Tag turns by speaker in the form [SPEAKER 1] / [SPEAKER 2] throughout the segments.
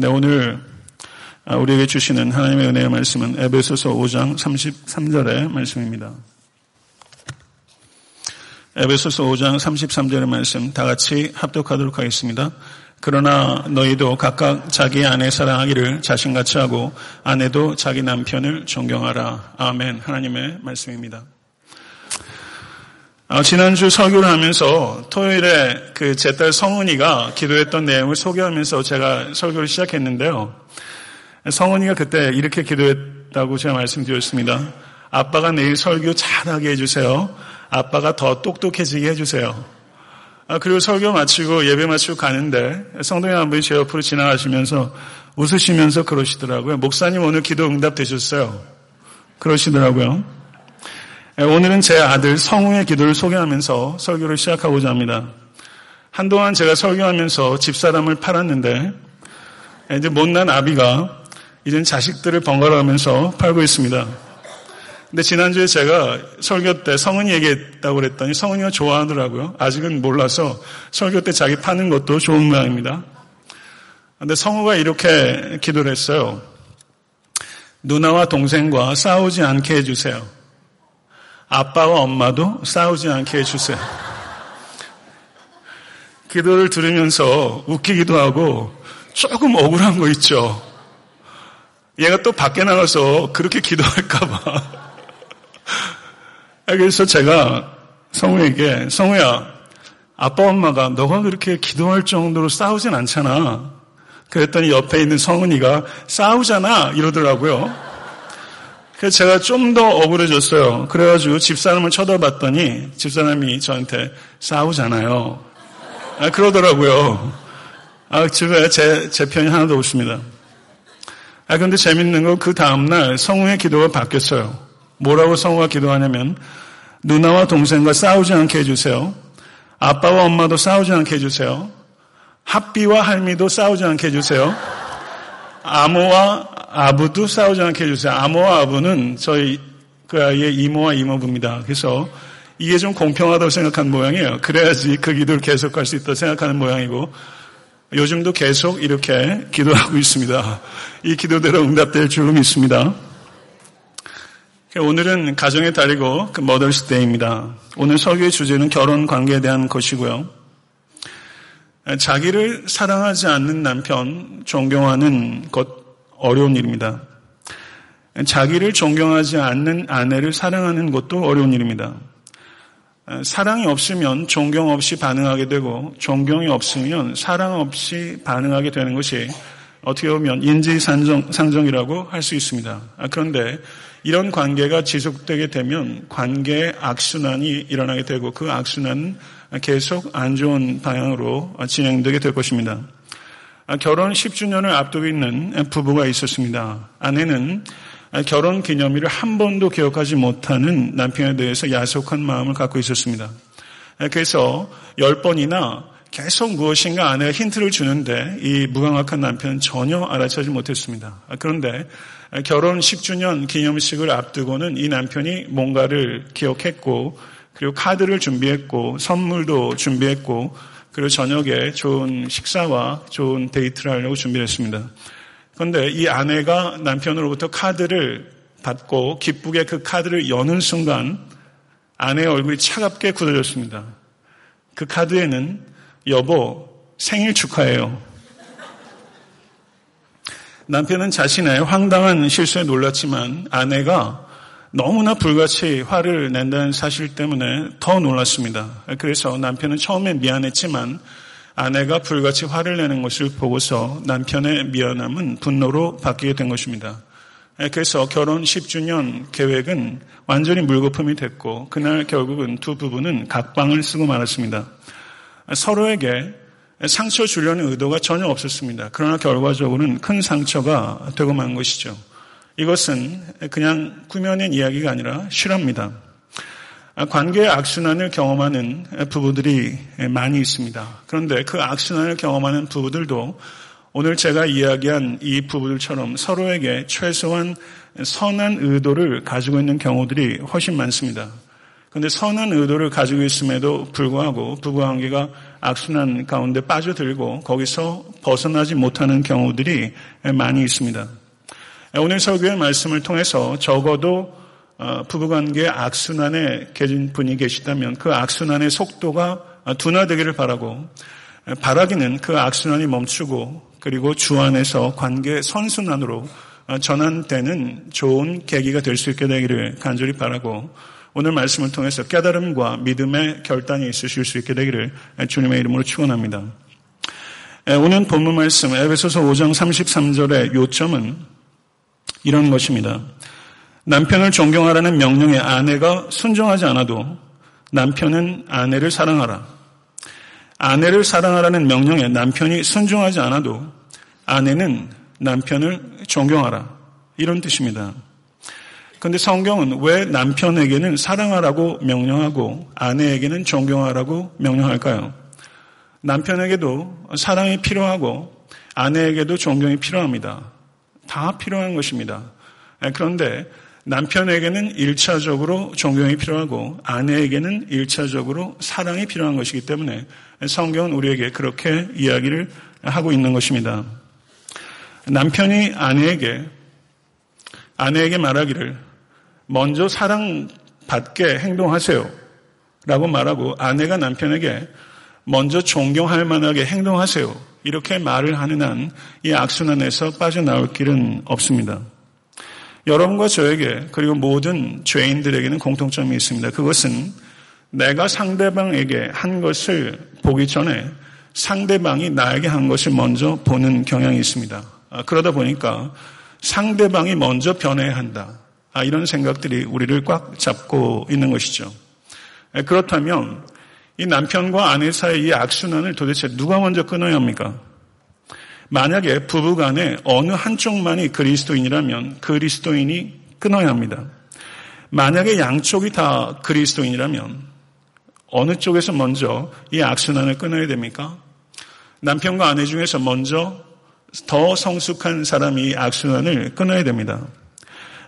[SPEAKER 1] 네, 오늘 우리에게 주시는 하나님의 은혜의 말씀은 에베소서 5장 33절의 말씀입니다. 에베소서 5장 33절의 말씀 다 같이 합독하도록 하겠습니다. 그러나 너희도 각각 자기 아내 사랑하기를 자신같이 하고 아내도 자기 남편을 존경하라. 아멘. 하나님의 말씀입니다. 어, 지난주 설교를 하면서 토요일에 그 제 딸 성은이가 기도했던 내용을 소개하면서 제가 설교를 시작했는데요. 성은이가 그때 이렇게 기도했다고 제가 말씀드렸습니다. 아빠가 내일 설교 잘하게 해주세요. 아빠가 더 똑똑해지게 해주세요. 아, 그리고 설교 마치고 예배 마치고 가는데 성도님 한 분이 제 옆으로 지나가시면서 웃으시면서 그러시더라고요. 목사님 오늘 기도 응답 되셨어요. 그러시더라고요. 예, 오늘은 제 아들 성우의 기도를 소개하면서 설교를 시작하고자 합니다. 한동안 제가 설교하면서 집사람을 팔았는데 이제 못난 아비가 이젠 자식들을 번갈아 가면서 팔고 있습니다. 근데 지난주에 제가 설교 때 성은이 얘기했다고 그랬더니 성은이가 좋아하더라고요. 아직은 몰라서 설교 때 자기 파는 것도 좋은 모양입니다. 근데 성우가 이렇게 기도를 했어요. 누나와 동생과 싸우지 않게 해주세요. 아빠와 엄마도 싸우지 않게 해주세요. 기도를 들으면서 웃기기도 하고 조금 억울한 거 있죠. 얘가 또 밖에 나가서 그렇게 기도할까봐. 그래서 제가 성우에게, 성우야, 아빠 엄마가 너가 그렇게 기도할 정도로 싸우진 않잖아. 그랬더니 옆에 있는 성은이가 싸우잖아 이러더라고요. 그래서 제가 좀 더 억울해졌어요. 그래가지고 집사람을 쳐다봤더니 집사람이 저한테 싸우잖아요. 아, 그러더라고요. 아, 집에 제, 제 편이 하나도 없습니다. 아, 근데 재밌는 건그 다음날 성우의 기도가 바뀌었어요. 뭐라고 성우가 기도하냐면, 누나와 동생과 싸우지 않게 해주세요. 아빠와 엄마도 싸우지 않게 해주세요. 합비와 할미도 싸우지 않게 해주세요. 암호와 아부도 싸우지 않게 해주세요. 아모와 아부는 저희 그 아이의 이모와 이모부입니다. 그래서 이게 좀 공평하다고 생각하는 모양이에요. 그래야지 그 기도를 계속할 수 있다고 생각하는 모양이고 요즘도 계속 이렇게 기도하고 있습니다. 이 기도대로 응답될 줄로 믿습니다. 오늘은 가정의 달이고 그 Mother's Day입니다. 오늘 설교의 주제는 결혼 관계에 대한 것이고요. 자기를 사랑하지 않는 남편 존경하는 것 어려운 일입니다. 자기를 존경하지 않는 아내를 사랑하는 것도 어려운 일입니다. 사랑이 없으면 존경 없이 반응하게 되고 존경이 없으면 사랑 없이 반응하게 되는 것이 어떻게 보면 인지상정이라고 할 수 있습니다. 그런데 이런 관계가 지속되게 되면 관계의 악순환이 일어나게 되고 그 악순환은 계속 안 좋은 방향으로 진행되게 될 것입니다. 아, 결혼 10주년을 앞두고 있는 부부가 있었습니다. 아내는 결혼 기념일을 한 번도 기억하지 못하는 남편에 대해서 야속한 마음을 갖고 있었습니다. 그래서 10번이나 계속 무엇인가 아내가 힌트를 주는데 이 무감각한 남편은 전혀 알아차지 못했습니다. 아, 그런데 결혼 10주년 기념식을 앞두고는 이 남편이 뭔가를 기억했고 그리고 카드를 준비했고 선물도 준비했고 그리고 저녁에 좋은 식사와 좋은 데이트를 하려고 준비를 했습니다. 그런데 이 아내가 남편으로부터 카드를 받고 기쁘게 그 카드를 여는 순간 아내의 얼굴이 차갑게 굳어졌습니다. 그 카드에는 여보 생일 축하해요. 남편은 자신의 황당한 실수에 놀랐지만 아내가 너무나 불같이 화를 낸다는 사실 때문에 더 놀랐습니다. 그래서 남편은 처음에 미안했지만 아내가 불같이 화를 내는 것을 보고서 남편의 미안함은 분노로 바뀌게 된 것입니다. 그래서 결혼 10주년 계획은 완전히 물거품이 됐고 그날 결국은 두 부부는 각방을 쓰고 말았습니다. 서로에게 상처 주려는 의도가 전혀 없었습니다. 그러나 결과적으로는 큰 상처가 되고 만 것이죠. 이것은 그냥 꾸며낸 이야기가 아니라 실화입니다. 관계의 악순환을 경험하는 부부들이 많이 있습니다. 그런데 그 악순환을 경험하는 부부들도 오늘 제가 이야기한 이 부부들처럼 서로에게 최소한 선한 의도를 가지고 있는 경우들이 훨씬 많습니다. 근데 선한 의도를 가지고 있음에도 불구하고 부부 관계가 악순환 가운데 빠져들고 거기서 벗어나지 못하는 경우들이 많이 있습니다. 오늘 설교의 말씀을 통해서 적어도 어, 부부관계 악순환에 계신 분이 계시다면 그 악순환의 속도가 둔화되기를 바라고 바라기는 그 악순환이 멈추고 그리고 주 안에서 관계 선순환으로 전환되는 좋은 계기가 될 수 있게 되기를 간절히 바라고 오늘 말씀을 통해서 깨달음과 믿음의 결단이 있으실 수 있게 되기를 주님의 이름으로 축원합니다. 오늘 본문 말씀 에베소서 5장 33절의 요점은 이런 것입니다. 남편을 존경하라는 명령에 아내가 순종하지 않아도 남편은 아내를 사랑하라. 아내를 사랑하라는 명령에 남편이 순종하지 않아도 아내는 남편을 존경하라. 이런 뜻입니다. 그런데 성경은 왜 남편에게는 사랑하라고 명령하고 아내에게는 존경하라고 명령할까요? 남편에게도 사랑이 필요하고 아내에게도 존경이 필요합니다. 다 필요한 것입니다. 그런데 남편에게는 1차적으로 존경이 필요하고 아내에게는 1차적으로 사랑이 필요한 것이기 때문에 성경은 우리에게 그렇게 이야기를 하고 있는 것입니다. 남편이 아내에게 아내에게 말하기를 먼저 사랑받게 행동하세요. 라고 말하고 아내가 남편에게 먼저 존경할 만하게 행동하세요. 이렇게 말을 하는 한 이 악순환에서 빠져나올 길은 없습니다. 여러분과 저에게 그리고 모든 죄인들에게는 공통점이 있습니다. 그것은 내가 상대방에게 한 것을 보기 전에 상대방이 나에게 한 것을 먼저 보는 경향이 있습니다. 아, 그러다 보니까 상대방이 먼저 변해야 한다. 아, 이런 생각들이 우리를 꽉 잡고 있는 것이죠. 그렇다면 이 남편과 아내 사이의 이 악순환을 도대체 누가 먼저 끊어야 합니까? 만약에 부부 간에 어느 한쪽만이 그리스도인이라면 그리스도인이 끊어야 합니다. 만약에 양쪽이 다 그리스도인이라면 어느 쪽에서 먼저 이 악순환을 끊어야 됩니까? 남편과 아내 중에서 먼저 더 성숙한 사람이 악순환을 끊어야 됩니다.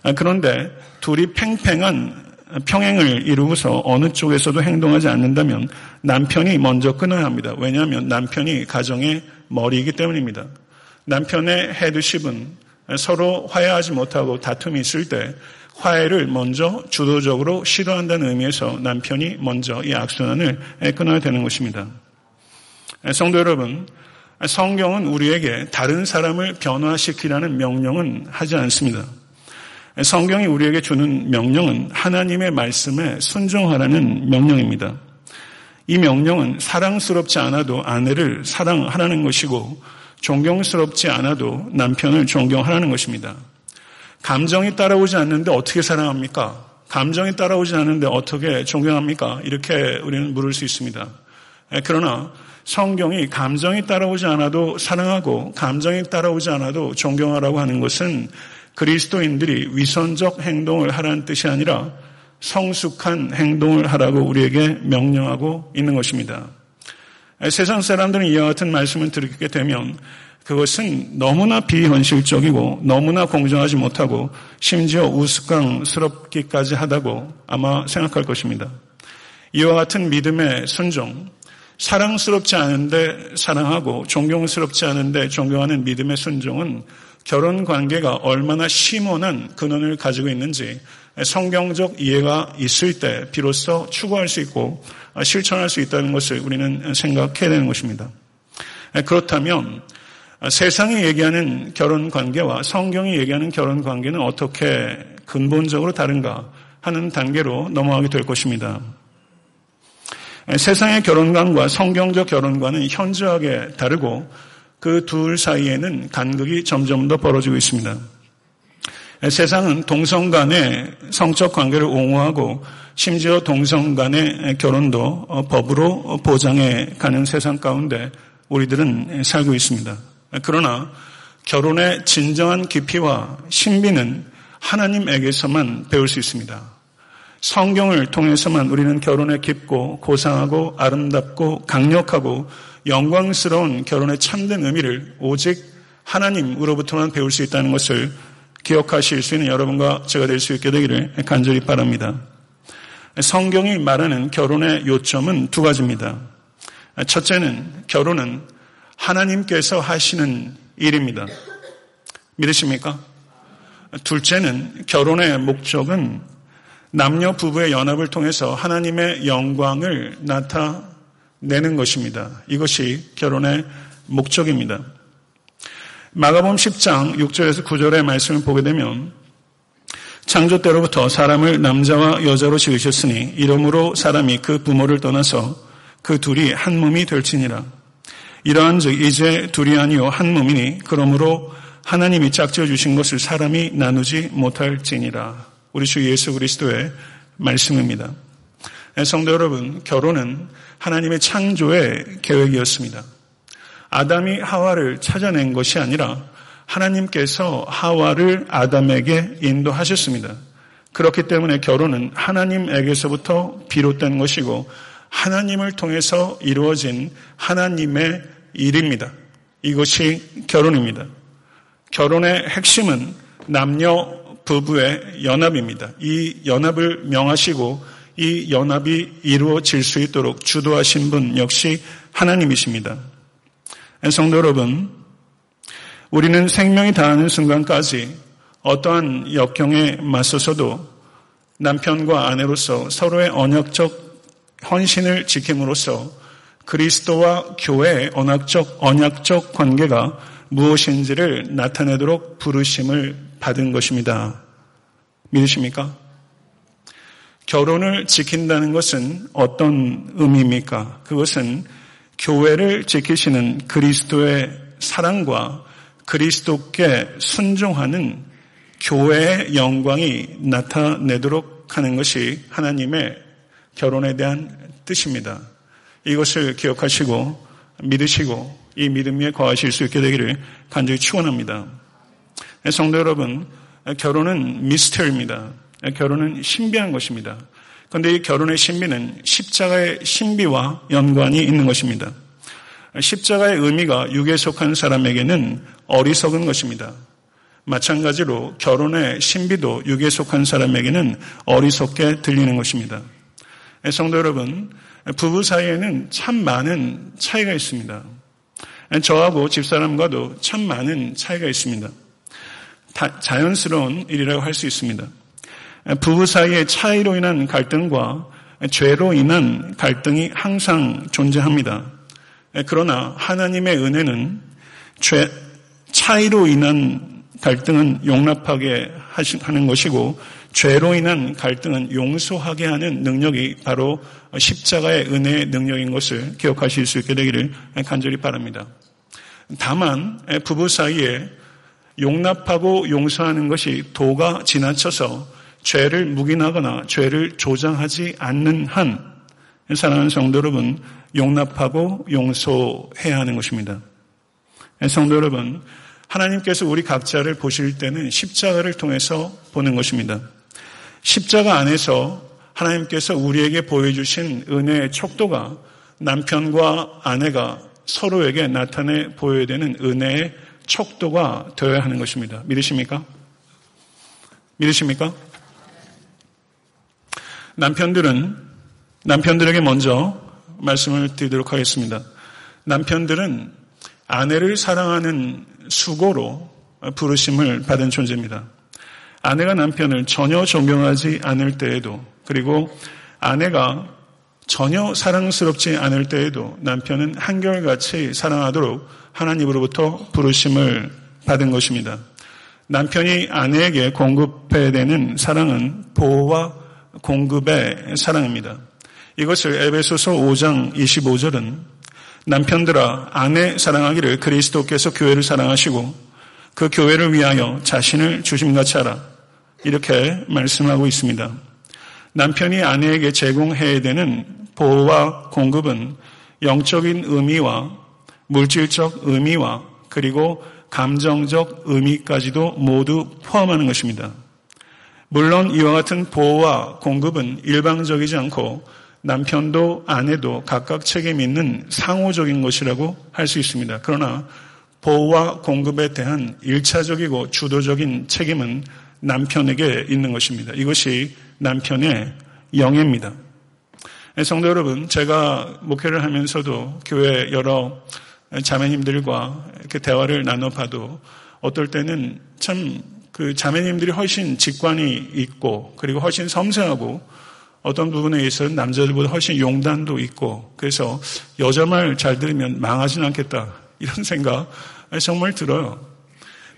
[SPEAKER 1] 아, 그런데 둘이 팽팽한 평행을 이루고서 어느 쪽에서도 행동하지 않는다면 남편이 먼저 끊어야 합니다. 왜냐하면 남편이 가정의 머리이기 때문입니다. 남편의 헤드십은 서로 화해하지 못하고 다툼이 있을 때 화해를 먼저 주도적으로 시도한다는 의미에서 남편이 먼저 이 악순환을 끊어야 되는 것입니다. 성도 여러분, 성경은 우리에게 다른 사람을 변화시키라는 명령은 하지 않습니다. 성경이 우리에게 주는 명령은 하나님의 말씀에 순종하라는 명령입니다. 이 명령은 사랑스럽지 않아도 아내를 사랑하라는 것이고 존경스럽지 않아도 남편을 존경하라는 것입니다. 감정이 따라오지 않는데 어떻게 사랑합니까? 감정이 따라오지 않는데 어떻게 존경합니까? 이렇게 우리는 물을 수 있습니다. 그러나 성경이 감정이 따라오지 않아도 사랑하고 감정이 따라오지 않아도 존경하라고 하는 것은 그리스도인들이 위선적 행동을 하라는 뜻이 아니라 성숙한 행동을 하라고 우리에게 명령하고 있는 것입니다. 세상 사람들은 이와 같은 말씀을 듣게 되면 그것은 너무나 비현실적이고 너무나 공정하지 못하고 심지어 우스꽝스럽기까지 하다고 아마 생각할 것입니다. 이와 같은 믿음의 순종, 사랑스럽지 않은데 사랑하고 존경스럽지 않은데 존경하는 믿음의 순종은 결혼 관계가 얼마나 심원한 근원을 가지고 있는지 성경적 이해가 있을 때 비로소 추구할 수 있고 실천할 수 있다는 것을 우리는 생각해야 되는 것입니다. 그렇다면 세상이 얘기하는 결혼 관계와 성경이 얘기하는 결혼 관계는 어떻게 근본적으로 다른가 하는 단계로 넘어가게 될 것입니다. 세상의 결혼관과 성경적 결혼관은 현저하게 다르고 그 둘 사이에는 간극이 점점 더 벌어지고 있습니다. 세상은 동성 간의 성적 관계를 옹호하고 심지어 동성 간의 결혼도 법으로 보장해 가는 세상 가운데 우리들은 살고 있습니다. 그러나 결혼의 진정한 깊이와 신비는 하나님에게서만 배울 수 있습니다. 성경을 통해서만 우리는 결혼의 깊고 고상하고 아름답고 강력하고 영광스러운 결혼의 참된 의미를 오직 하나님으로부터만 배울 수 있다는 것을 기억하실 수 있는 여러분과 제가 될 수 있게 되기를 간절히 바랍니다. 성경이 말하는 결혼의 요점은 두 가지입니다. 첫째는 결혼은 하나님께서 하시는 일입니다. 믿으십니까? 둘째는 결혼의 목적은 남녀 부부의 연합을 통해서 하나님의 영광을 나타내 는 것입니다. 이것이 결혼의 목적입니다. 마가범 10장 6절에서 9절의 말씀을 보게 되면 창조 때로부터 사람을 남자와 여자로 지으셨으니 이러므로 사람이 그 부모를 떠나서 그 둘이 한 몸이 될지니라. 이러한즉 이제 둘이 아니요 한 몸이니 그러므로 하나님이 짝지어 주신 것을 사람이 나누지 못할지니라. 우리 주 예수 그리스도의 말씀입니다. 성도 여러분, 결혼은 하나님의 창조의 계획이었습니다. 아담이 하와를 찾아낸 것이 아니라 하나님께서 하와를 아담에게 인도하셨습니다. 그렇기 때문에 결혼은 하나님에게서부터 비롯된 것이고 하나님을 통해서 이루어진 하나님의 일입니다. 이것이 결혼입니다. 결혼의 핵심은 남녀 부부의 연합입니다. 이 연합을 명하시고 이 연합이 이루어질 수 있도록 주도하신 분 역시 하나님이십니다. 성도 여러분, 우리는 생명이 다하는 순간까지 어떠한 역경에 맞서서도 남편과 아내로서 서로의 언약적 헌신을 지킴으로써 그리스도와 교회의 언약적, 언약적 관계가 무엇인지를 나타내도록 부르심을 받은 것입니다. 믿으십니까? 결혼을 지킨다는 것은 어떤 의미입니까? 그것은 교회를 지키시는 그리스도의 사랑과 그리스도께 순종하는 교회의 영광이 나타내도록 하는 것이 하나님의 결혼에 대한 뜻입니다. 이것을 기억하시고 믿으시고 이 믿음에 거하실 수 있게 되기를 간절히 축원합니다. 성도 여러분, 결혼은 미스터입니다. 결혼은 신비한 것입니다. 그런데 이 결혼의 신비는 십자가의 신비와 연관이 있는 것입니다. 십자가의 의미가 육에 속한 사람에게는 어리석은 것입니다. 마찬가지로 결혼의 신비도 육에 속한 사람에게는 어리석게 들리는 것입니다. 성도 여러분, 부부 사이에는 참 많은 차이가 있습니다. 저하고 집사람과도 참 많은 차이가 있습니다. 자연스러운 일이라고 할 수 있습니다. 부부 사이의 차이로 인한 갈등과 죄로 인한 갈등이 항상 존재합니다. 그러나 하나님의 은혜는 죄, 차이로 인한 갈등은 용납하게 하는 것이고 죄로 인한 갈등은 용서하게 하는 능력이 바로 십자가의 은혜의 능력인 것을 기억하실 수 있게 되기를 간절히 바랍니다. 다만 부부 사이에 용납하고 용서하는 것이 도가 지나쳐서 죄를 묵인하거나 죄를 조장하지 않는 한 사랑하는 성도 여러분 용납하고 용서해야 하는 것입니다. 성도 여러분 하나님께서 우리 각자를 보실 때는 십자가를 통해서 보는 것입니다. 십자가 안에서 하나님께서 우리에게 보여주신 은혜의 척도가 남편과 아내가 서로에게 나타내 보여야 되는 은혜의 척도가 되어야 하는 것입니다. 믿으십니까? 믿으십니까? 남편들은 남편들에게 먼저 말씀을 드리도록 하겠습니다. 남편들은 아내를 사랑하는 수고로 부르심을 받은 존재입니다. 아내가 남편을 전혀 존경하지 않을 때에도 그리고 아내가 전혀 사랑스럽지 않을 때에도 남편은 한결같이 사랑하도록 하나님으로부터 부르심을 받은 것입니다. 남편이 아내에게 공급해야 되는 사랑은 보호와 공급의 사랑입니다. 이것을 에베소서 5장 25절은 남편들아 아내 사랑하기를 그리스도께서 교회를 사랑하시고 그 교회를 위하여 자신을 주심같이 하라. 이렇게 말씀하고 있습니다. 남편이 아내에게 제공해야 되는 보호와 공급은 영적인 의미와 물질적 의미와 그리고 감정적 의미까지도 모두 포함하는 것입니다. 물론 이와 같은 보호와 공급은 일방적이지 않고 남편도 아내도 각각 책임 있는 상호적인 것이라고 할 수 있습니다. 그러나 보호와 공급에 대한 일차적이고 주도적인 책임은 남편에게 있는 것입니다. 이것이 남편의 영예입니다. 성도 여러분, 제가 목회를 하면서도 교회 여러 자매님들과 이렇게 대화를 나눠봐도 어떨 때는 참 그 자매님들이 훨씬 직관이 있고 그리고 훨씬 섬세하고 어떤 부분에 있어서는 남자들보다 훨씬 용단도 있고 그래서 여자 말 잘 들으면 망하진 않겠다 이런 생각 정말 들어요.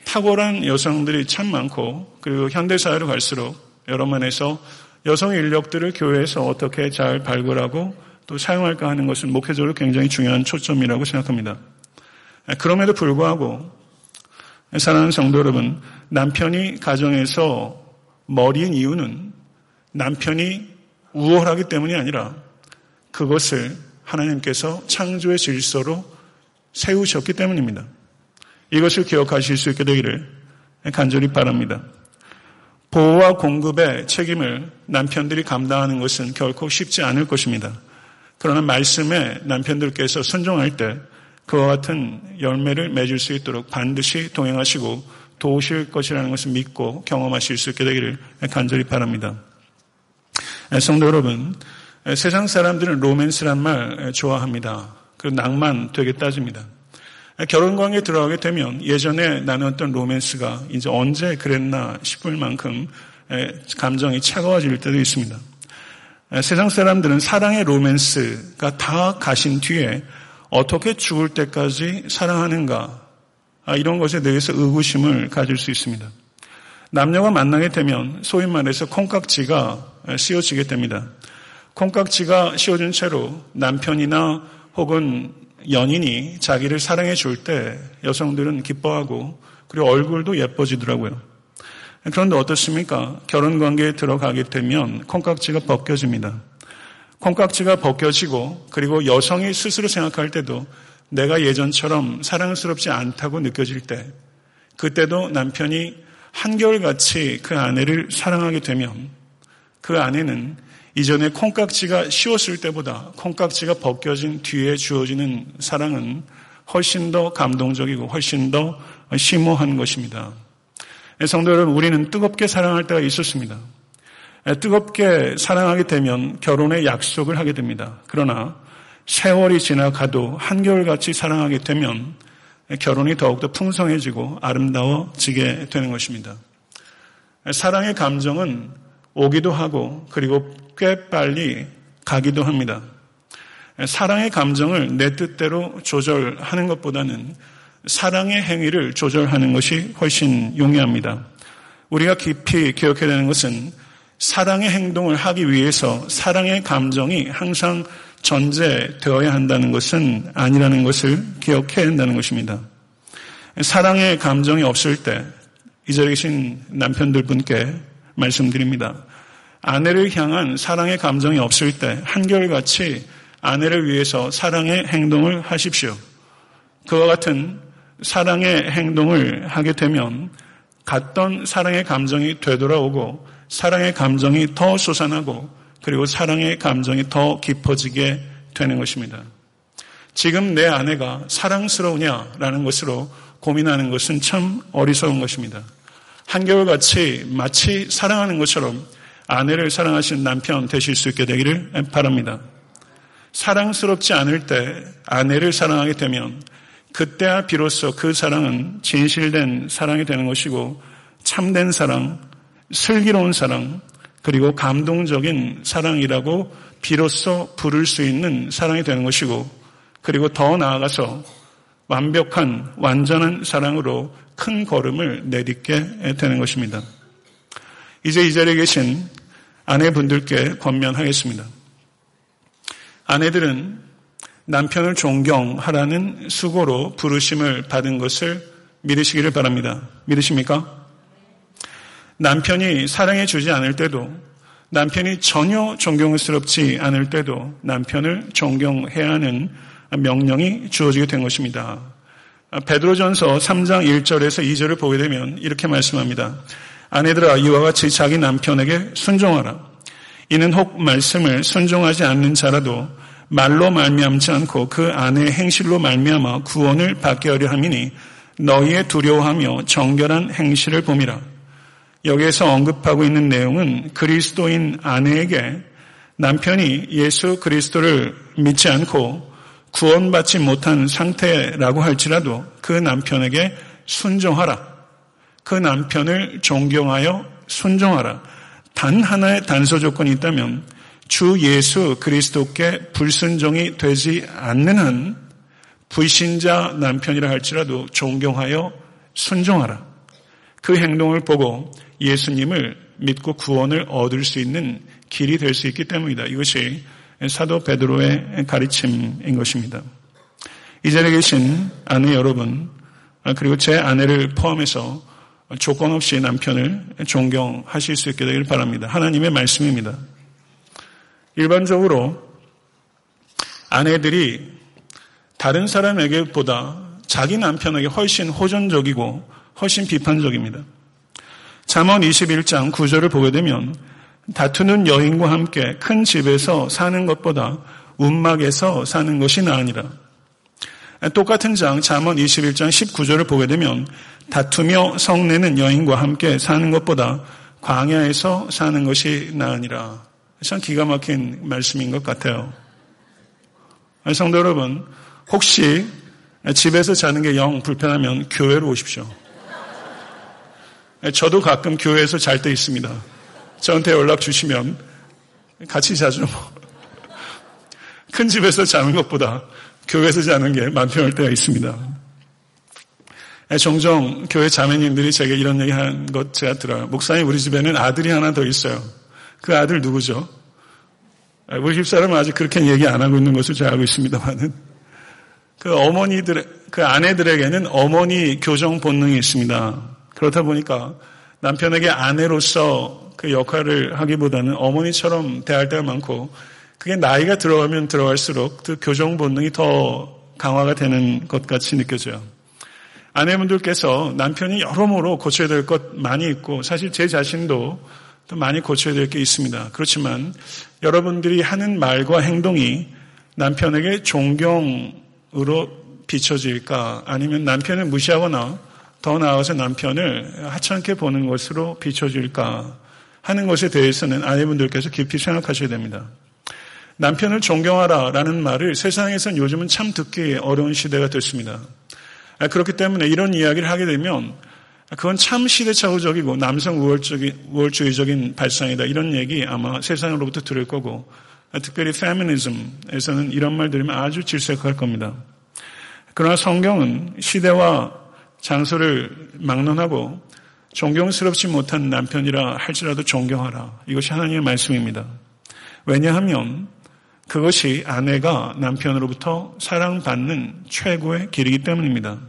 [SPEAKER 1] 탁월한 여성들이 참 많고 그리고 현대 사회로 갈수록 여러 면에서 여성 인력들을 교회에서 어떻게 잘 발굴하고 또 사용할까 하는 것은 목회적으로 굉장히 중요한 초점이라고 생각합니다. 그럼에도 불구하고 사랑하는 성도 여러분, 남편이 가정에서 머리인 이유는 남편이 우월하기 때문이 아니라 그것을 하나님께서 창조의 질서로 세우셨기 때문입니다. 이것을 기억하실 수 있게 되기를 간절히 바랍니다. 보호와 공급의 책임을 남편들이 감당하는 것은 결코 쉽지 않을 것입니다. 그러나 말씀에 남편들께서 순종할 때 그와 같은 열매를 맺을 수 있도록 반드시 동행하시고 도우실 것이라는 것을 믿고 경험하실 수 있게 되기를 간절히 바랍니다. 성도 여러분, 세상 사람들은 로맨스란 말 좋아합니다. 그 낭만 되게 따집니다. 결혼 관계에 들어가게 되면 예전에 나눴던 로맨스가 이제 언제 그랬나 싶을 만큼 감정이 차가워질 때도 있습니다. 세상 사람들은 사랑의 로맨스가 다 가신 뒤에 어떻게 죽을 때까지 사랑하는가 아, 이런 것에 대해서 의구심을 가질 수 있습니다. 남녀가 만나게 되면 소위 말해서 콩깍지가 씌워지게 됩니다. 콩깍지가 씌워진 채로 남편이나 혹은 연인이 자기를 사랑해 줄 때 여성들은 기뻐하고 그리고 얼굴도 예뻐지더라고요. 그런데 어떻습니까? 결혼 관계에 들어가게 되면 콩깍지가 벗겨집니다. 콩깍지가 벗겨지고 그리고 여성이 스스로 생각할 때도 내가 예전처럼 사랑스럽지 않다고 느껴질 때 그때도 남편이 한결같이 그 아내를 사랑하게 되면 그 아내는 이전에 콩깍지가 씌웠을 때보다 콩깍지가 벗겨진 뒤에 주어지는 사랑은 훨씬 더 감동적이고 훨씬 더 심오한 것입니다. 성도 여러분, 우리는 뜨겁게 사랑할 때가 있었습니다. 뜨겁게 사랑하게 되면 결혼의 약속을 하게 됩니다. 그러나 세월이 지나가도 한결같이 사랑하게 되면 결혼이 더욱더 풍성해지고 아름다워지게 되는 것입니다. 사랑의 감정은 오기도 하고 그리고 꽤 빨리 가기도 합니다. 사랑의 감정을 내 뜻대로 조절하는 것보다는 사랑의 행위를 조절하는 것이 훨씬 용이합니다. 우리가 깊이 기억해야 되는 것은 사랑의 행동을 하기 위해서 사랑의 감정이 항상 전제되어야 한다는 것은 아니라는 것을 기억해야 한다는 것입니다. 사랑의 감정이 없을 때, 이 자리에 계신 남편들 분께 말씀드립니다. 아내를 향한 사랑의 감정이 없을 때 한결같이 아내를 위해서 사랑의 행동을 하십시오. 그와 같은 사랑의 행동을 하게 되면 갔던 사랑의 감정이 되돌아오고 사랑의 감정이 더 솟아나고 그리고 사랑의 감정이 더 깊어지게 되는 것입니다. 지금 내 아내가 사랑스러우냐라는 것으로 고민하는 것은 참 어리석은 것입니다. 한결같이 마치 사랑하는 것처럼 아내를 사랑하시는 남편 되실 수 있게 되기를 바랍니다. 사랑스럽지 않을 때 아내를 사랑하게 되면 그때야 비로소 그 사랑은 진실된 사랑이 되는 것이고 참된 사랑, 슬기로운 사랑, 그리고 감동적인 사랑이라고 비로소 부를 수 있는 사랑이 되는 것이고 그리고 더 나아가서 완벽한 완전한 사랑으로 큰 걸음을 내딛게 되는 것입니다. 이제 이 자리에 계신 아내분들께 권면하겠습니다. 아내들은 남편을 존경하라는 수고로 부르심을 받은 것을 믿으시기를 바랍니다. 믿으십니까? 남편이 사랑해 주지 않을 때도 남편이 전혀 존경스럽지 않을 때도 남편을 존경해야 하는 명령이 주어지게 된 것입니다. 베드로전서 3장 1절에서 2절을 보게 되면 이렇게 말씀합니다. 아내들아 이와 같이 자기 남편에게 순종하라. 이는 혹 말씀을 순종하지 않는 자라도 말로 말미암지 않고 그 아내의 행실로 말미암아 구원을 받게 하려 함이니 너희의 두려워하며 정결한 행실을 봄이라. 여기에서 언급하고 있는 내용은 그리스도인 아내에게 남편이 예수 그리스도를 믿지 않고 구원받지 못한 상태라고 할지라도 그 남편에게 순종하라. 그 남편을 존경하여 순종하라. 단 하나의 단서 조건이 있다면 주 예수 그리스도께 불순종이 되지 않는 한 불신자 남편이라 할지라도 존경하여 순종하라. 그 행동을 보고 예수님을 믿고 구원을 얻을 수 있는 길이 될 수 있기 때문이다. 이것이 사도 베드로의 가르침인 것입니다. 이 자리에 계신 아내 여러분, 그리고 제 아내를 포함해서 조건 없이 남편을 존경하실 수 있게 되길 바랍니다. 하나님의 말씀입니다. 일반적으로 아내들이 다른 사람에게보다 자기 남편에게 훨씬 호전적이고 훨씬 비판적입니다. 잠언 21장 9절을 보게 되면 다투는 여인과 함께 큰 집에서 사는 것보다 운막에서 사는 것이 나으니라. 똑같은 장 잠언 21장 19절을 보게 되면 다투며 성내는 여인과 함께 사는 것보다 광야에서 사는 것이 나으니라. 참 기가 막힌 말씀인 것 같아요. 성도 여러분, 혹시 집에서 자는 게 영 불편하면 교회로 오십시오. 저도 가끔 교회에서 잘 때 있습니다. 저한테 연락 주시면 같이 자죠. 큰 집에서 자는 것보다 교회에서 자는 게 마음 편할 때가 있습니다. 종종 교회 자매님들이 제게 이런 얘기 하는 것 제가 들어요. 목사님 우리 집에는 아들이 하나 더 있어요. 그 아들 누구죠? 우리 집사람은 아직 그렇게 얘기 안 하고 있는 것을 제가 알고 있습니다만은 그 어머니들, 그 아내들에게는 어머니 교정 본능이 있습니다. 그렇다 보니까 남편에게 아내로서 그 역할을 하기보다는 어머니처럼 대할 때가 많고 그게 나이가 들어가면 들어갈수록 그 교정 본능이 더 강화가 되는 것 같이 느껴져요. 아내분들께서 남편이 여러모로 고쳐야 될 것 많이 있고 사실 제 자신도 또 많이 고쳐야 될 게 있습니다. 그렇지만 여러분들이 하는 말과 행동이 남편에게 존경으로 비춰질까 아니면 남편을 무시하거나 더 나아가서 남편을 하찮게 보는 것으로 비춰질까 하는 것에 대해서는 아내분들께서 깊이 생각하셔야 됩니다. 남편을 존경하라 라는 말을 세상에선 요즘은 참 듣기 어려운 시대가 됐습니다. 아, 그렇기 때문에 이런 이야기를 하게 되면 그건 참 시대착오적이고 남성 우월주의적인 발상이다. 이런 얘기 아마 세상으로부터 들을 거고 특별히 페미니즘에서는 이런 말 들으면 아주 질색할 겁니다. 그러나 성경은 시대와 장소를 막론하고 존경스럽지 못한 남편이라 할지라도 존경하라. 이것이 하나님의 말씀입니다. 왜냐하면 그것이 아내가 남편으로부터 사랑받는 최고의 길이기 때문입니다.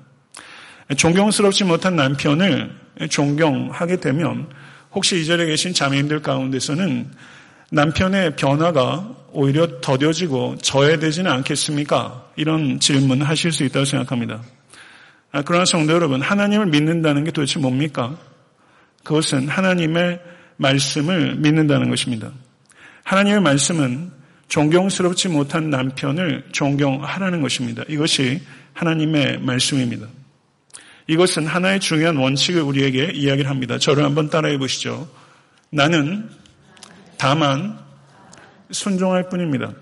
[SPEAKER 1] 존경스럽지 못한 남편을 존경하게 되면 혹시 이 자리에 계신 자매님들 가운데서는 남편의 변화가 오히려 더뎌지고 저해되지는 않겠습니까? 이런 질문을 하실 수 있다고 생각합니다. 아, 그러나 성도 여러분, 하나님을 믿는다는 게 도대체 뭡니까? 그것은 하나님의 말씀을 믿는다는 것입니다. 하나님의 말씀은 존경스럽지 못한 남편을 존경하라는 것입니다. 이것이 하나님의 말씀입니다. 이것은 하나의 중요한 원칙을 우리에게 이야기를 합니다. 저를 한번 따라해 보시죠. 나는 다만 순종할 뿐입니다.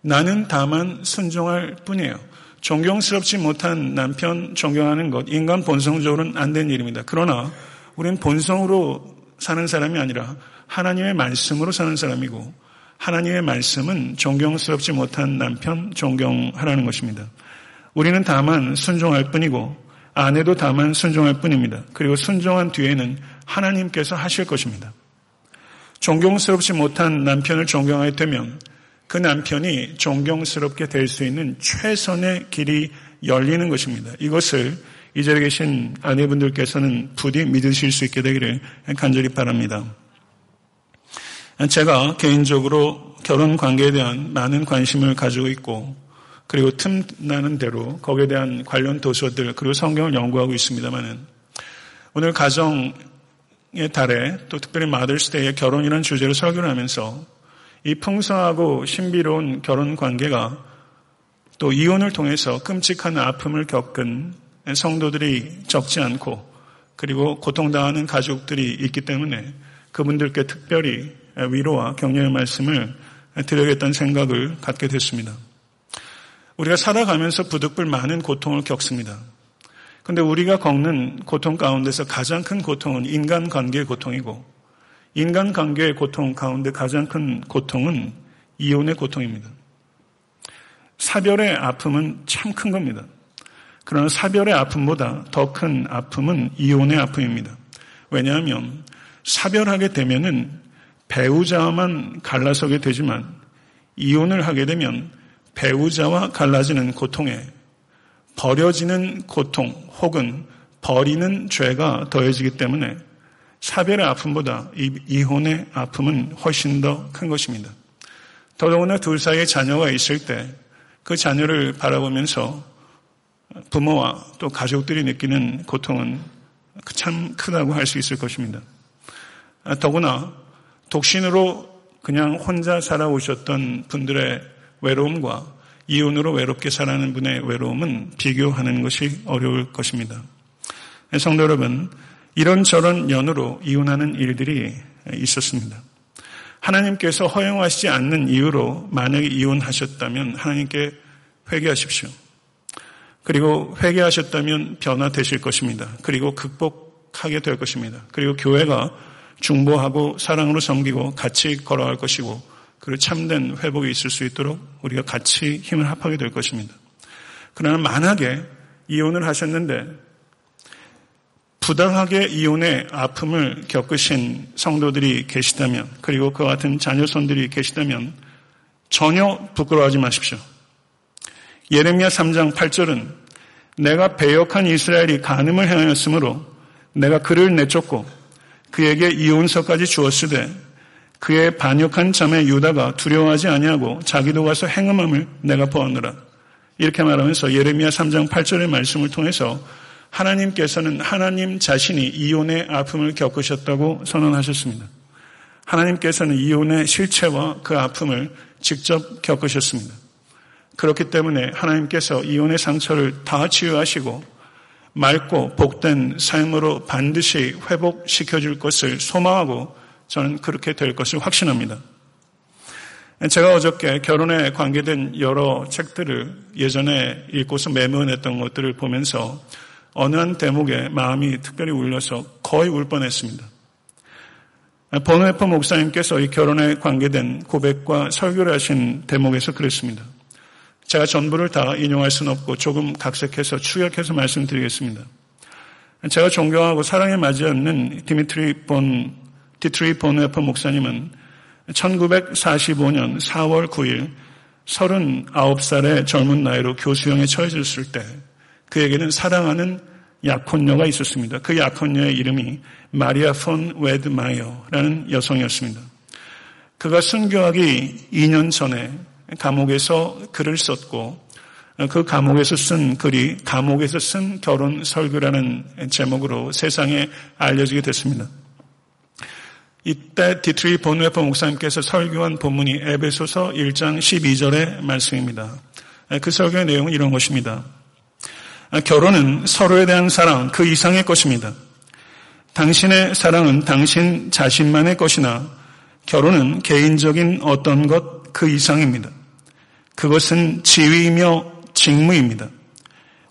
[SPEAKER 1] 나는 다만 순종할 뿐이에요. 존경스럽지 못한 남편 존경하는 것, 인간 본성적으로는 안 된 일입니다. 그러나 우리는 본성으로 사는 사람이 아니라 하나님의 말씀으로 사는 사람이고 하나님의 말씀은 존경스럽지 못한 남편 존경하라는 것입니다. 우리는 다만 순종할 뿐이고 아내도 다만 순종할 뿐입니다. 그리고 순종한 뒤에는 하나님께서 하실 것입니다. 존경스럽지 못한 남편을 존경하게 되면 그 남편이 존경스럽게 될 수 있는 최선의 길이 열리는 것입니다. 이것을 이 자리에 계신 아내분들께서는 부디 믿으실 수 있게 되기를 간절히 바랍니다. 제가 개인적으로 결혼 관계에 대한 많은 관심을 가지고 있고 그리고 틈나는 대로 거기에 대한 관련 도서들 그리고 성경을 연구하고 있습니다만은 오늘 가정의 달에 또 특별히 마들스데이에 결혼이라는 주제로 설교를 하면서 이 풍성하고 신비로운 결혼 관계가 또 이혼을 통해서 끔찍한 아픔을 겪은 성도들이 적지 않고 그리고 고통당하는 가족들이 있기 때문에 그분들께 특별히 위로와 격려의 말씀을 드려야겠다는 생각을 갖게 됐습니다. 우리가 살아가면서 부득불 많은 고통을 겪습니다. 근데 우리가 겪는 고통 가운데서 가장 큰 고통은 인간관계의 고통이고 인간관계의 고통 가운데 가장 큰 고통은 이혼의 고통입니다. 사별의 아픔은 참 큰 겁니다. 그러나 사별의 아픔보다 더 큰 아픔은 이혼의 아픔입니다. 왜냐하면 사별하게 되면은 배우자와만 갈라서게 되지만 이혼을 하게 되면 배우자와 갈라지는 고통에 버려지는 고통 혹은 버리는 죄가 더해지기 때문에 사별의 아픔보다 이혼의 아픔은 훨씬 더 큰 것입니다. 더더구나 둘 사이에 자녀가 있을 때 그 자녀를 바라보면서 부모와 또 가족들이 느끼는 고통은 참 크다고 할 수 있을 것입니다. 더구나 독신으로 그냥 혼자 살아오셨던 분들의 외로움과 이혼으로 외롭게 살아가는 분의 외로움은 비교하는 것이 어려울 것입니다. 성도 여러분, 이런저런 연으로 이혼하는 일들이 있었습니다. 하나님께서 허용하시지 않는 이유로 만약에 이혼하셨다면 하나님께 회개하십시오. 그리고 회개하셨다면 변화되실 것입니다. 그리고 극복하게 될 것입니다. 그리고 교회가 중보하고 사랑으로 섬기고 같이 걸어갈 것이고 그리고 참된 회복이 있을 수 있도록 우리가 같이 힘을 합하게 될 것입니다. 그러나 만약에 이혼을 하셨는데 부당하게 이혼의 아픔을 겪으신 성도들이 계시다면 그리고 그와 같은 자녀손들이 계시다면 전혀 부끄러워하지 마십시오. 예레미야 3장 8절은 내가 배역한 이스라엘이 간음을 행하였으므로 내가 그를 내쫓고 그에게 이혼서까지 주었으되 그의 반역한 자매 유다가 두려워하지 아니하고 자기도 가서 행음함을 내가 보았노라. 이렇게 말하면서 예레미야 3장 8절의 말씀을 통해서 하나님께서는 하나님 자신이 이혼의 아픔을 겪으셨다고 선언하셨습니다. 하나님께서는 이혼의 실체와 그 아픔을 직접 겪으셨습니다. 그렇기 때문에 하나님께서 이혼의 상처를 다 치유하시고 맑고 복된 삶으로 반드시 회복시켜 줄 것을 소망하고 저는 그렇게 될 것을 확신합니다. 제가 어저께 결혼에 관계된 여러 책들을 예전에 읽고서 메모했던 것들을 보면서 어느 한 대목에 마음이 특별히 울려서 거의 울 뻔했습니다. 버누에퍼 목사님께서 이 결혼에 관계된 고백과 설교를 하신 대목에서 그랬습니다. 제가 전부를 다 인용할 수는 없고 조금 각색해서 축약해서 말씀드리겠습니다. 제가 존경하고 사랑해 마지않는 디미트리 본, 디트리히 본회퍼 목사님은 1945년 4월 9일 39살의 젊은 나이로 교수형에 처해졌을 때 그에게는 사랑하는 약혼녀가 있었습니다. 그 약혼녀의 이름이 마리아 폰 웨드마이어라는 여성이었습니다. 그가 순교하기 2년 전에 감옥에서 글을 썼고 그 감옥에서 쓴 글이 감옥에서 쓴 결혼 설교라는 제목으로 세상에 알려지게 됐습니다. 이때 디트리히 본회퍼 목사님께서 설교한 본문이 에베소서 1장 12절의 말씀입니다. 그 설교의 내용은 이런 것입니다. 결혼은 서로에 대한 사랑 그 이상의 것입니다. 당신의 사랑은 당신 자신만의 것이나 결혼은 개인적인 어떤 것 그 이상입니다. 그것은 지위이며 직무입니다.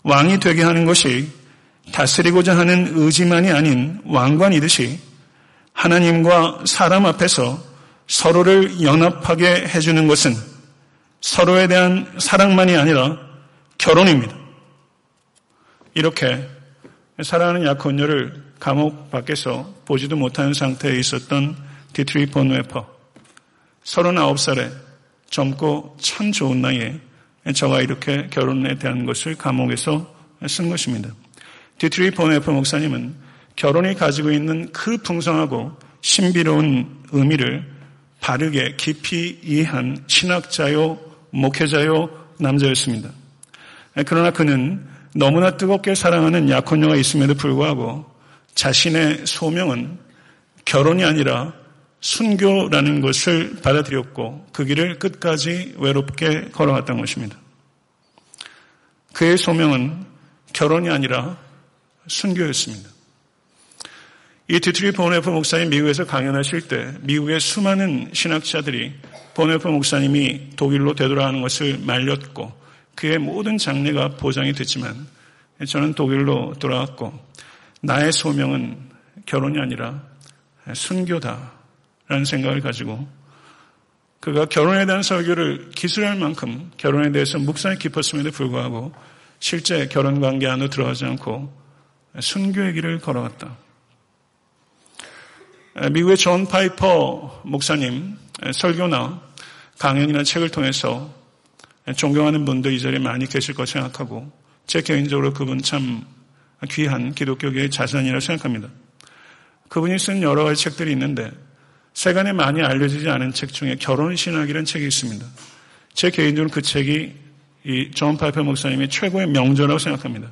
[SPEAKER 1] 왕이 되게 하는 것이 다스리고자 하는 의지만이 아닌 왕관이듯이 하나님과 사람 앞에서 서로를 연합하게 해주는 것은 서로에 대한 사랑만이 아니라 결혼입니다. 이렇게 사랑하는 약혼녀를 감옥 밖에서 보지도 못하는 상태에 있었던 디트리히 본회퍼 39살에 젊고 참 좋은 나이에 저와 이렇게 결혼에 대한 것을 감옥에서 쓴 것입니다. 디트리히 본회퍼 목사님은 결혼이 가지고 있는 그 풍성하고 신비로운 의미를 바르게 깊이 이해한 신학자요, 목회자요, 남자였습니다. 그러나 그는 너무나 뜨겁게 사랑하는 약혼녀가 있음에도 불구하고 자신의 소명은 결혼이 아니라 순교라는 것을 받아들였고 그 길을 끝까지 외롭게 걸어갔던 것입니다. 그의 소명은 결혼이 아니라 순교였습니다. 이 디트리히 본회퍼 목사님 미국에서 강연하실 때 미국의 수많은 신학자들이 본회퍼 목사님이 독일로 되돌아가는 것을 말렸고 그의 모든 장래가 보장이 됐지만 그는 독일로 돌아왔고 나의 소명은 결혼이 아니라 순교다라는 생각을 가지고 그가 결혼에 대한 설교를 기술할 만큼 결혼에 대해서 묵상이 깊었음에도 불구하고 실제 결혼 관계 안으로 들어가지 않고 순교의 길을 걸어갔다. 미국의 존 파이퍼 목사님 설교나 강연이나 책을 통해서 존경하는 분도 이 자리에 많이 계실 것 생각하고 제 개인적으로 그분 참 귀한 기독교계의 자산이라고 생각합니다. 그분이 쓴 여러 가지 책들이 있는데 세간에 많이 알려지지 않은 책 중에 결혼신학이라는 책이 있습니다. 제 개인적으로 그 책이 이 존 파이퍼 목사님의 최고의 명저라고 생각합니다.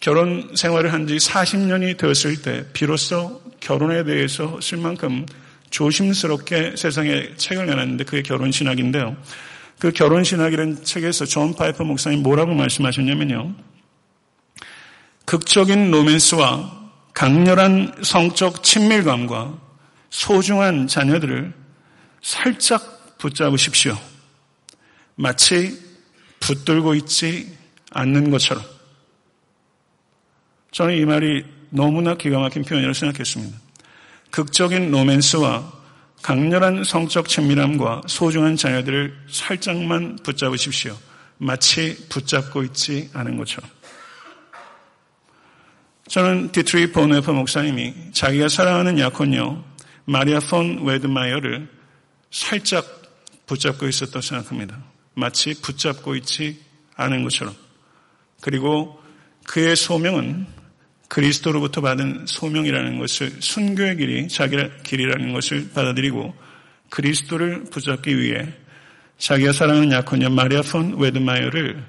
[SPEAKER 1] 결혼 생활을 한 지 40년이 되었을 때 비로소 결혼에 대해서 쓸 만큼 조심스럽게 세상에 책을 내놨는데 그게 결혼신학인데요. 그 결혼신학이라는 책에서 존 파이퍼 목사님 뭐라고 말씀하셨냐면요. 극적인 로맨스와 강렬한 성적 친밀감과 소중한 자녀들을 살짝 붙잡으십시오. 마치 붙들고 있지 않는 것처럼. 저는 이 말이 너무나 기가 막힌 표현이라고 생각했습니다. 극적인 로맨스와 강렬한 성적 친밀함과 소중한 자녀들을 살짝만 붙잡으십시오. 마치 붙잡고 있지 않은 것처럼. 저는 디트리히 본회퍼 목사님이 자기가 사랑하는 약혼녀 마리아 폰 웨드마이어를 살짝 붙잡고 있었다고 생각합니다. 마치 붙잡고 있지 않은 것처럼. 그리고 그의 소명은 그리스도로부터 받은 소명이라는 것을 순교의 길이 자기 길이라는 것을 받아들이고 그리스도를 붙잡기 위해 자기가 사랑하는 약혼녀 마리아 폰 웨드마이어를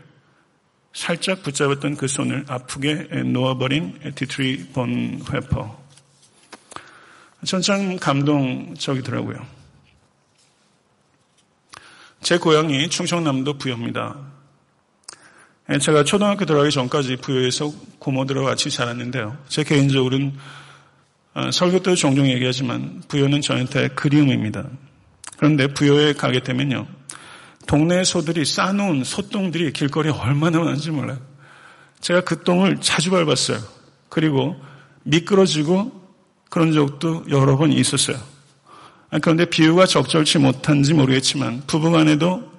[SPEAKER 1] 살짝 붙잡았던 그 손을 아프게 놓아버린 디트리히 본회퍼. 전 참 감동적이더라고요. 제 고향이 충청남도 부여입니다. 제가 초등학교 들어가기 전까지 부여에서 고모들과 같이 자랐는데요. 제 개인적으로는 어, 설교 때도 종종 얘기하지만 부여는 저한테 그리움입니다. 그런데 부여에 가게 되면요. 동네 소들이 싸놓은 소똥들이 길거리에 얼마나 많은지 몰라요. 제가 그 똥을 자주 밟았어요. 그리고 미끄러지고 그런 적도 여러 번 있었어요. 아, 그런데 비유가 적절치 못한지 모르겠지만 부부 간에도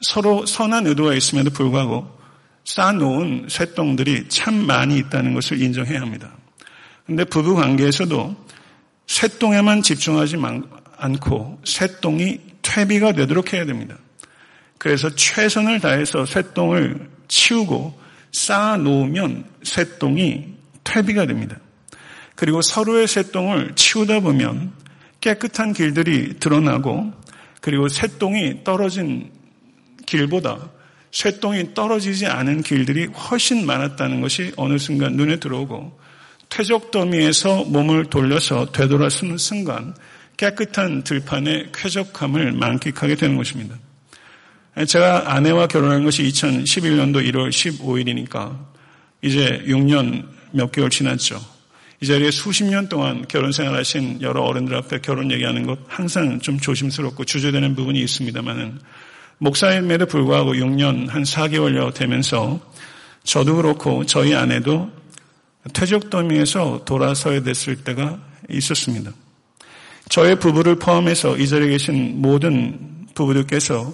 [SPEAKER 1] 서로 선한 의도가 있음에도 불구하고 쌓아놓은 쇠똥들이 참 많이 있다는 것을 인정해야 합니다. 그런데 부부 관계에서도 쇠똥에만 집중하지 않고 쇠똥이 퇴비가 되도록 해야 됩니다. 그래서 최선을 다해서 쇠똥을 치우고 쌓아놓으면 쇠똥이 퇴비가 됩니다. 그리고 서로의 쇠똥을 치우다 보면 깨끗한 길들이 드러나고 그리고 쇠똥이 떨어진 길보다 쇠똥이 떨어지지 않은 길들이 훨씬 많았다는 것이 어느 순간 눈에 들어오고 퇴적 더미에서 몸을 돌려서 되돌아서는 순간 깨끗한 들판의 쾌적함을 만끽하게 되는 것입니다. 제가 아내와 결혼한 것이 2011년도 1월 15일이니까 이제 6년 몇 개월 지났죠. 이 자리에 수십 년 동안 결혼 생활하신 여러 어른들 앞에 결혼 얘기하는 것 항상 좀 조심스럽고 주저되는 부분이 있습니다만은 목사임에도 불구하고 6년 한 4개월여 되면서 저도 그렇고 저희 아내도 퇴적 더미에서 돌아서야 됐을 때가 있었습니다. 저의 부부를 포함해서 이 자리에 계신 모든 부부들께서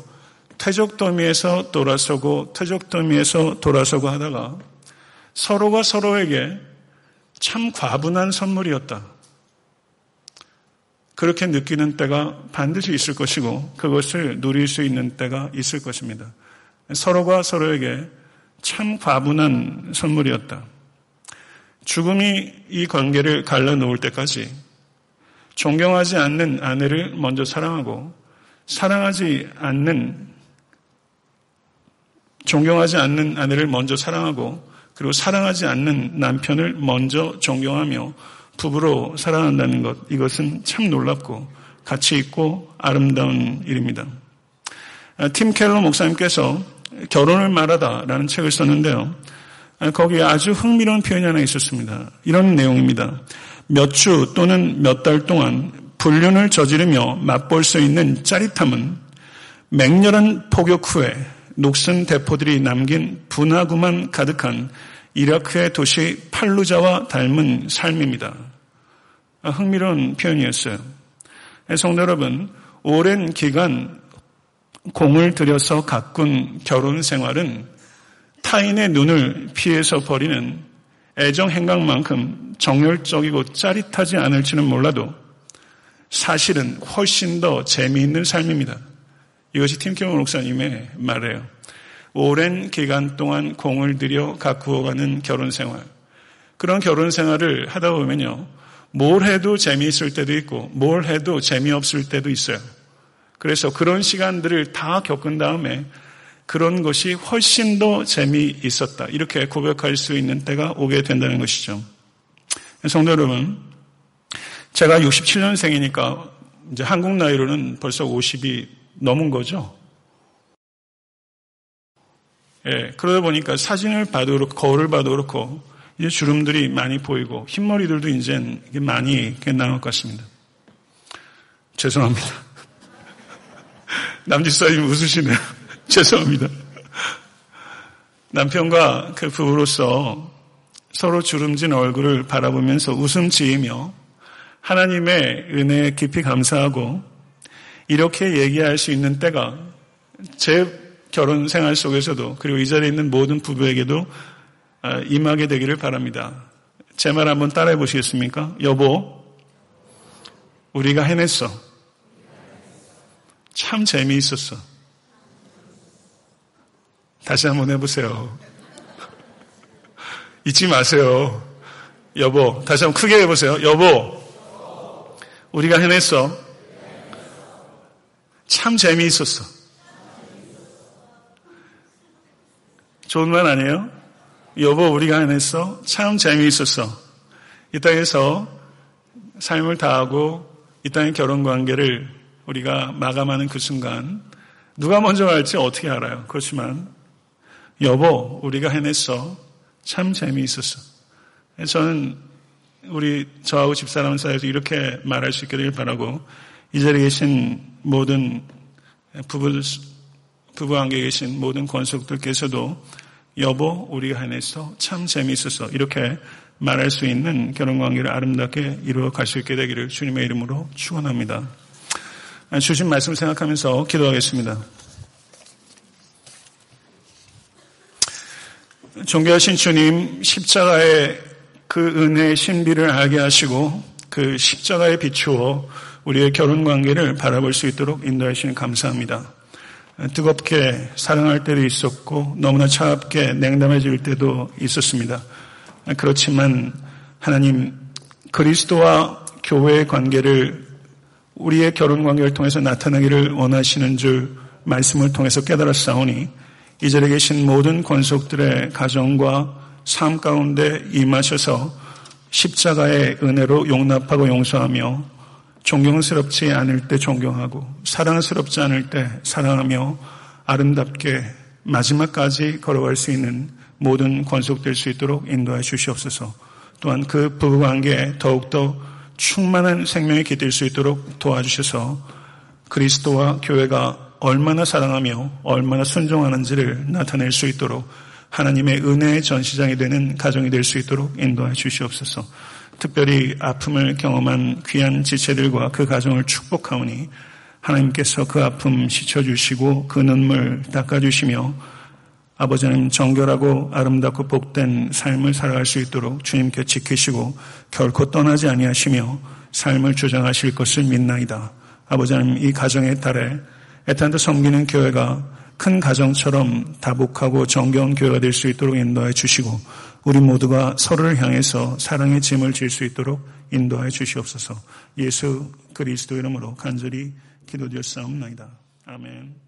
[SPEAKER 1] 퇴적 더미에서 돌아서고 퇴적 더미에서 돌아서고 하다가 서로가 서로에게 참 과분한 선물이었다. 그렇게 느끼는 때가 반드시 있을 것이고 그것을 누릴 수 있는 때가 있을 것입니다. 서로가 서로에게 참 과분한 선물이었다. 죽음이 이 관계를 갈라놓을 때까지 존경하지 않는 아내를 먼저 사랑하고 사랑하지 않는 존경하지 않는 아내를 먼저 사랑하고 그리고 사랑하지 않는 남편을 먼저 존경하며 부부로 살아간다는 것, 이것은 참 놀랍고 가치 있고 아름다운 일입니다. 아, 팀 켈러 목사님께서 결혼을 말하다라는 책을 썼는데요. 아, 거기에 아주 흥미로운 표현이 하나 있었습니다. 이런 내용입니다. 몇 주 또는 몇 달 동안 불륜을 저지르며 맛볼 수 있는 짜릿함은 맹렬한 포격 후에 녹슨 대포들이 남긴 분화구만 가득한 이라크의 도시 팔루자와 닮은 삶입니다. 아, 흥미로운 표현이었어요. 성도 여러분, 오랜 기간 공을 들여서 가꾼 결혼 생활은 타인의 눈을 피해서 버리는 애정 행각만큼 정열적이고 짜릿하지 않을지는 몰라도 사실은 훨씬 더 재미있는 삶입니다. 이것이 팀케어 목사님의 말이에요. 오랜 기간 동안 공을 들여 가꾸어가는 결혼 생활. 그런 결혼 생활을 하다 보면요. 뭘 해도 재미있을 때도 있고, 뭘 해도 재미없을 때도 있어요. 그래서 그런 시간들을 다 겪은 다음에 그런 것이 훨씬 더 재미있었다. 이렇게 고백할 수 있는 때가 오게 된다는 것이죠. 성도 여러분, 제가 67년생이니까 이제 한국 나이로는 벌써 50이 넘은 거죠. 예, 그러다 보니까 사진을 봐도 그렇고, 거울을 봐도 그렇고, 이제 주름들이 많이 보이고, 흰머리들도 이제 많이 나올 것 같습니다. 죄송합니다. 남집사님 웃으시네요. 죄송합니다. 남편과 그 부부로서 서로 주름진 얼굴을 바라보면서 웃음 지으며 하나님의 은혜에 깊이 감사하고 이렇게 얘기할 수 있는 때가 제 결혼 생활 속에서도 그리고 이 자리에 있는 모든 부부에게도 아, 임하게 되기를 바랍니다. 제 말 한번 따라해 보시겠습니까? 여보, 우리가 해냈어. 참 재미있었어. 다시 한번 해보세요. 잊지 마세요. 여보, 다시 한번 크게 해보세요. 여보, 우리가 해냈어. 참 재미있었어. 좋은 말 아니에요? 여보, 우리가 해냈어. 참 재미있었어. 이 땅에서 삶을 다하고 이 땅의 결혼 관계를 우리가 마감하는 그 순간 누가 먼저 갈지 어떻게 알아요? 그렇지만 여보, 우리가 해냈어. 참 재미있었어. 저는 우리 저하고 집사람 사이에서 이렇게 말할 수 되길 바라고 이 자리에 계신 모든 부부, 부부 관계에 계신 모든 권속들께서도 여보, 우리가 해냈어. 참 재미있었어. 이렇게 말할 수 있는 결혼 관계를 아름답게 이루어 갈 수 있게 되기를 주님의 이름으로 축원합니다. 주신 말씀 생각하면서 기도하겠습니다. 존귀하신 주님, 십자가의 그 은혜의 신비를 알게 하시고 그 십자가에 비추어 우리의 결혼 관계를 바라볼 수 있도록 인도해 주시니 감사합니다. 뜨겁게 사랑할 때도 있었고 너무나 차갑게 냉담해질 때도 있었습니다. 그렇지만 하나님 그리스도와 교회의 관계를 우리의 결혼 관계를 통해서 나타나기를 원하시는 줄 말씀을 통해서 깨달았사오니 이 자리에 계신 모든 권속들의 가정과 삶 가운데 임하셔서 십자가의 은혜로 용납하고 용서하며 존경스럽지 않을 때 존경하고 사랑스럽지 않을 때 사랑하며 아름답게 마지막까지 걸어갈 수 있는 모든 권속될 수 있도록 인도해 주시옵소서. 또한 그 부부관계에 더욱더 충만한 생명이 깃들 수 있도록 도와주셔서 그리스도와 교회가 얼마나 사랑하며 얼마나 순종하는지를 나타낼 수 있도록 하나님의 은혜의 전시장이 되는 가정이 될 수 있도록 인도해 주시옵소서. 특별히 아픔을 경험한 귀한 지체들과 그 가정을 축복하오니 하나님께서 그 아픔 씻어주시고 그 눈물 닦아주시며 아버지 는 정결하고 아름답고 복된 삶을 살아갈 수 있도록 주님께 지키시고 결코 떠나지 아니하시며 삶을 주장하실 것을 믿나이다. 아버지 는이 가정의 딸에 애탄도 섬기는 교회가 큰 가정처럼 다복하고 정겨운 교회가 될 수 있도록 인도해 주시고 우리 모두가 서로를 향해서 사랑의 짐을 질 수 있도록 인도해 주시옵소서. 예수 그리스도 이름으로 간절히 기도드렸사옵나이다. 아멘.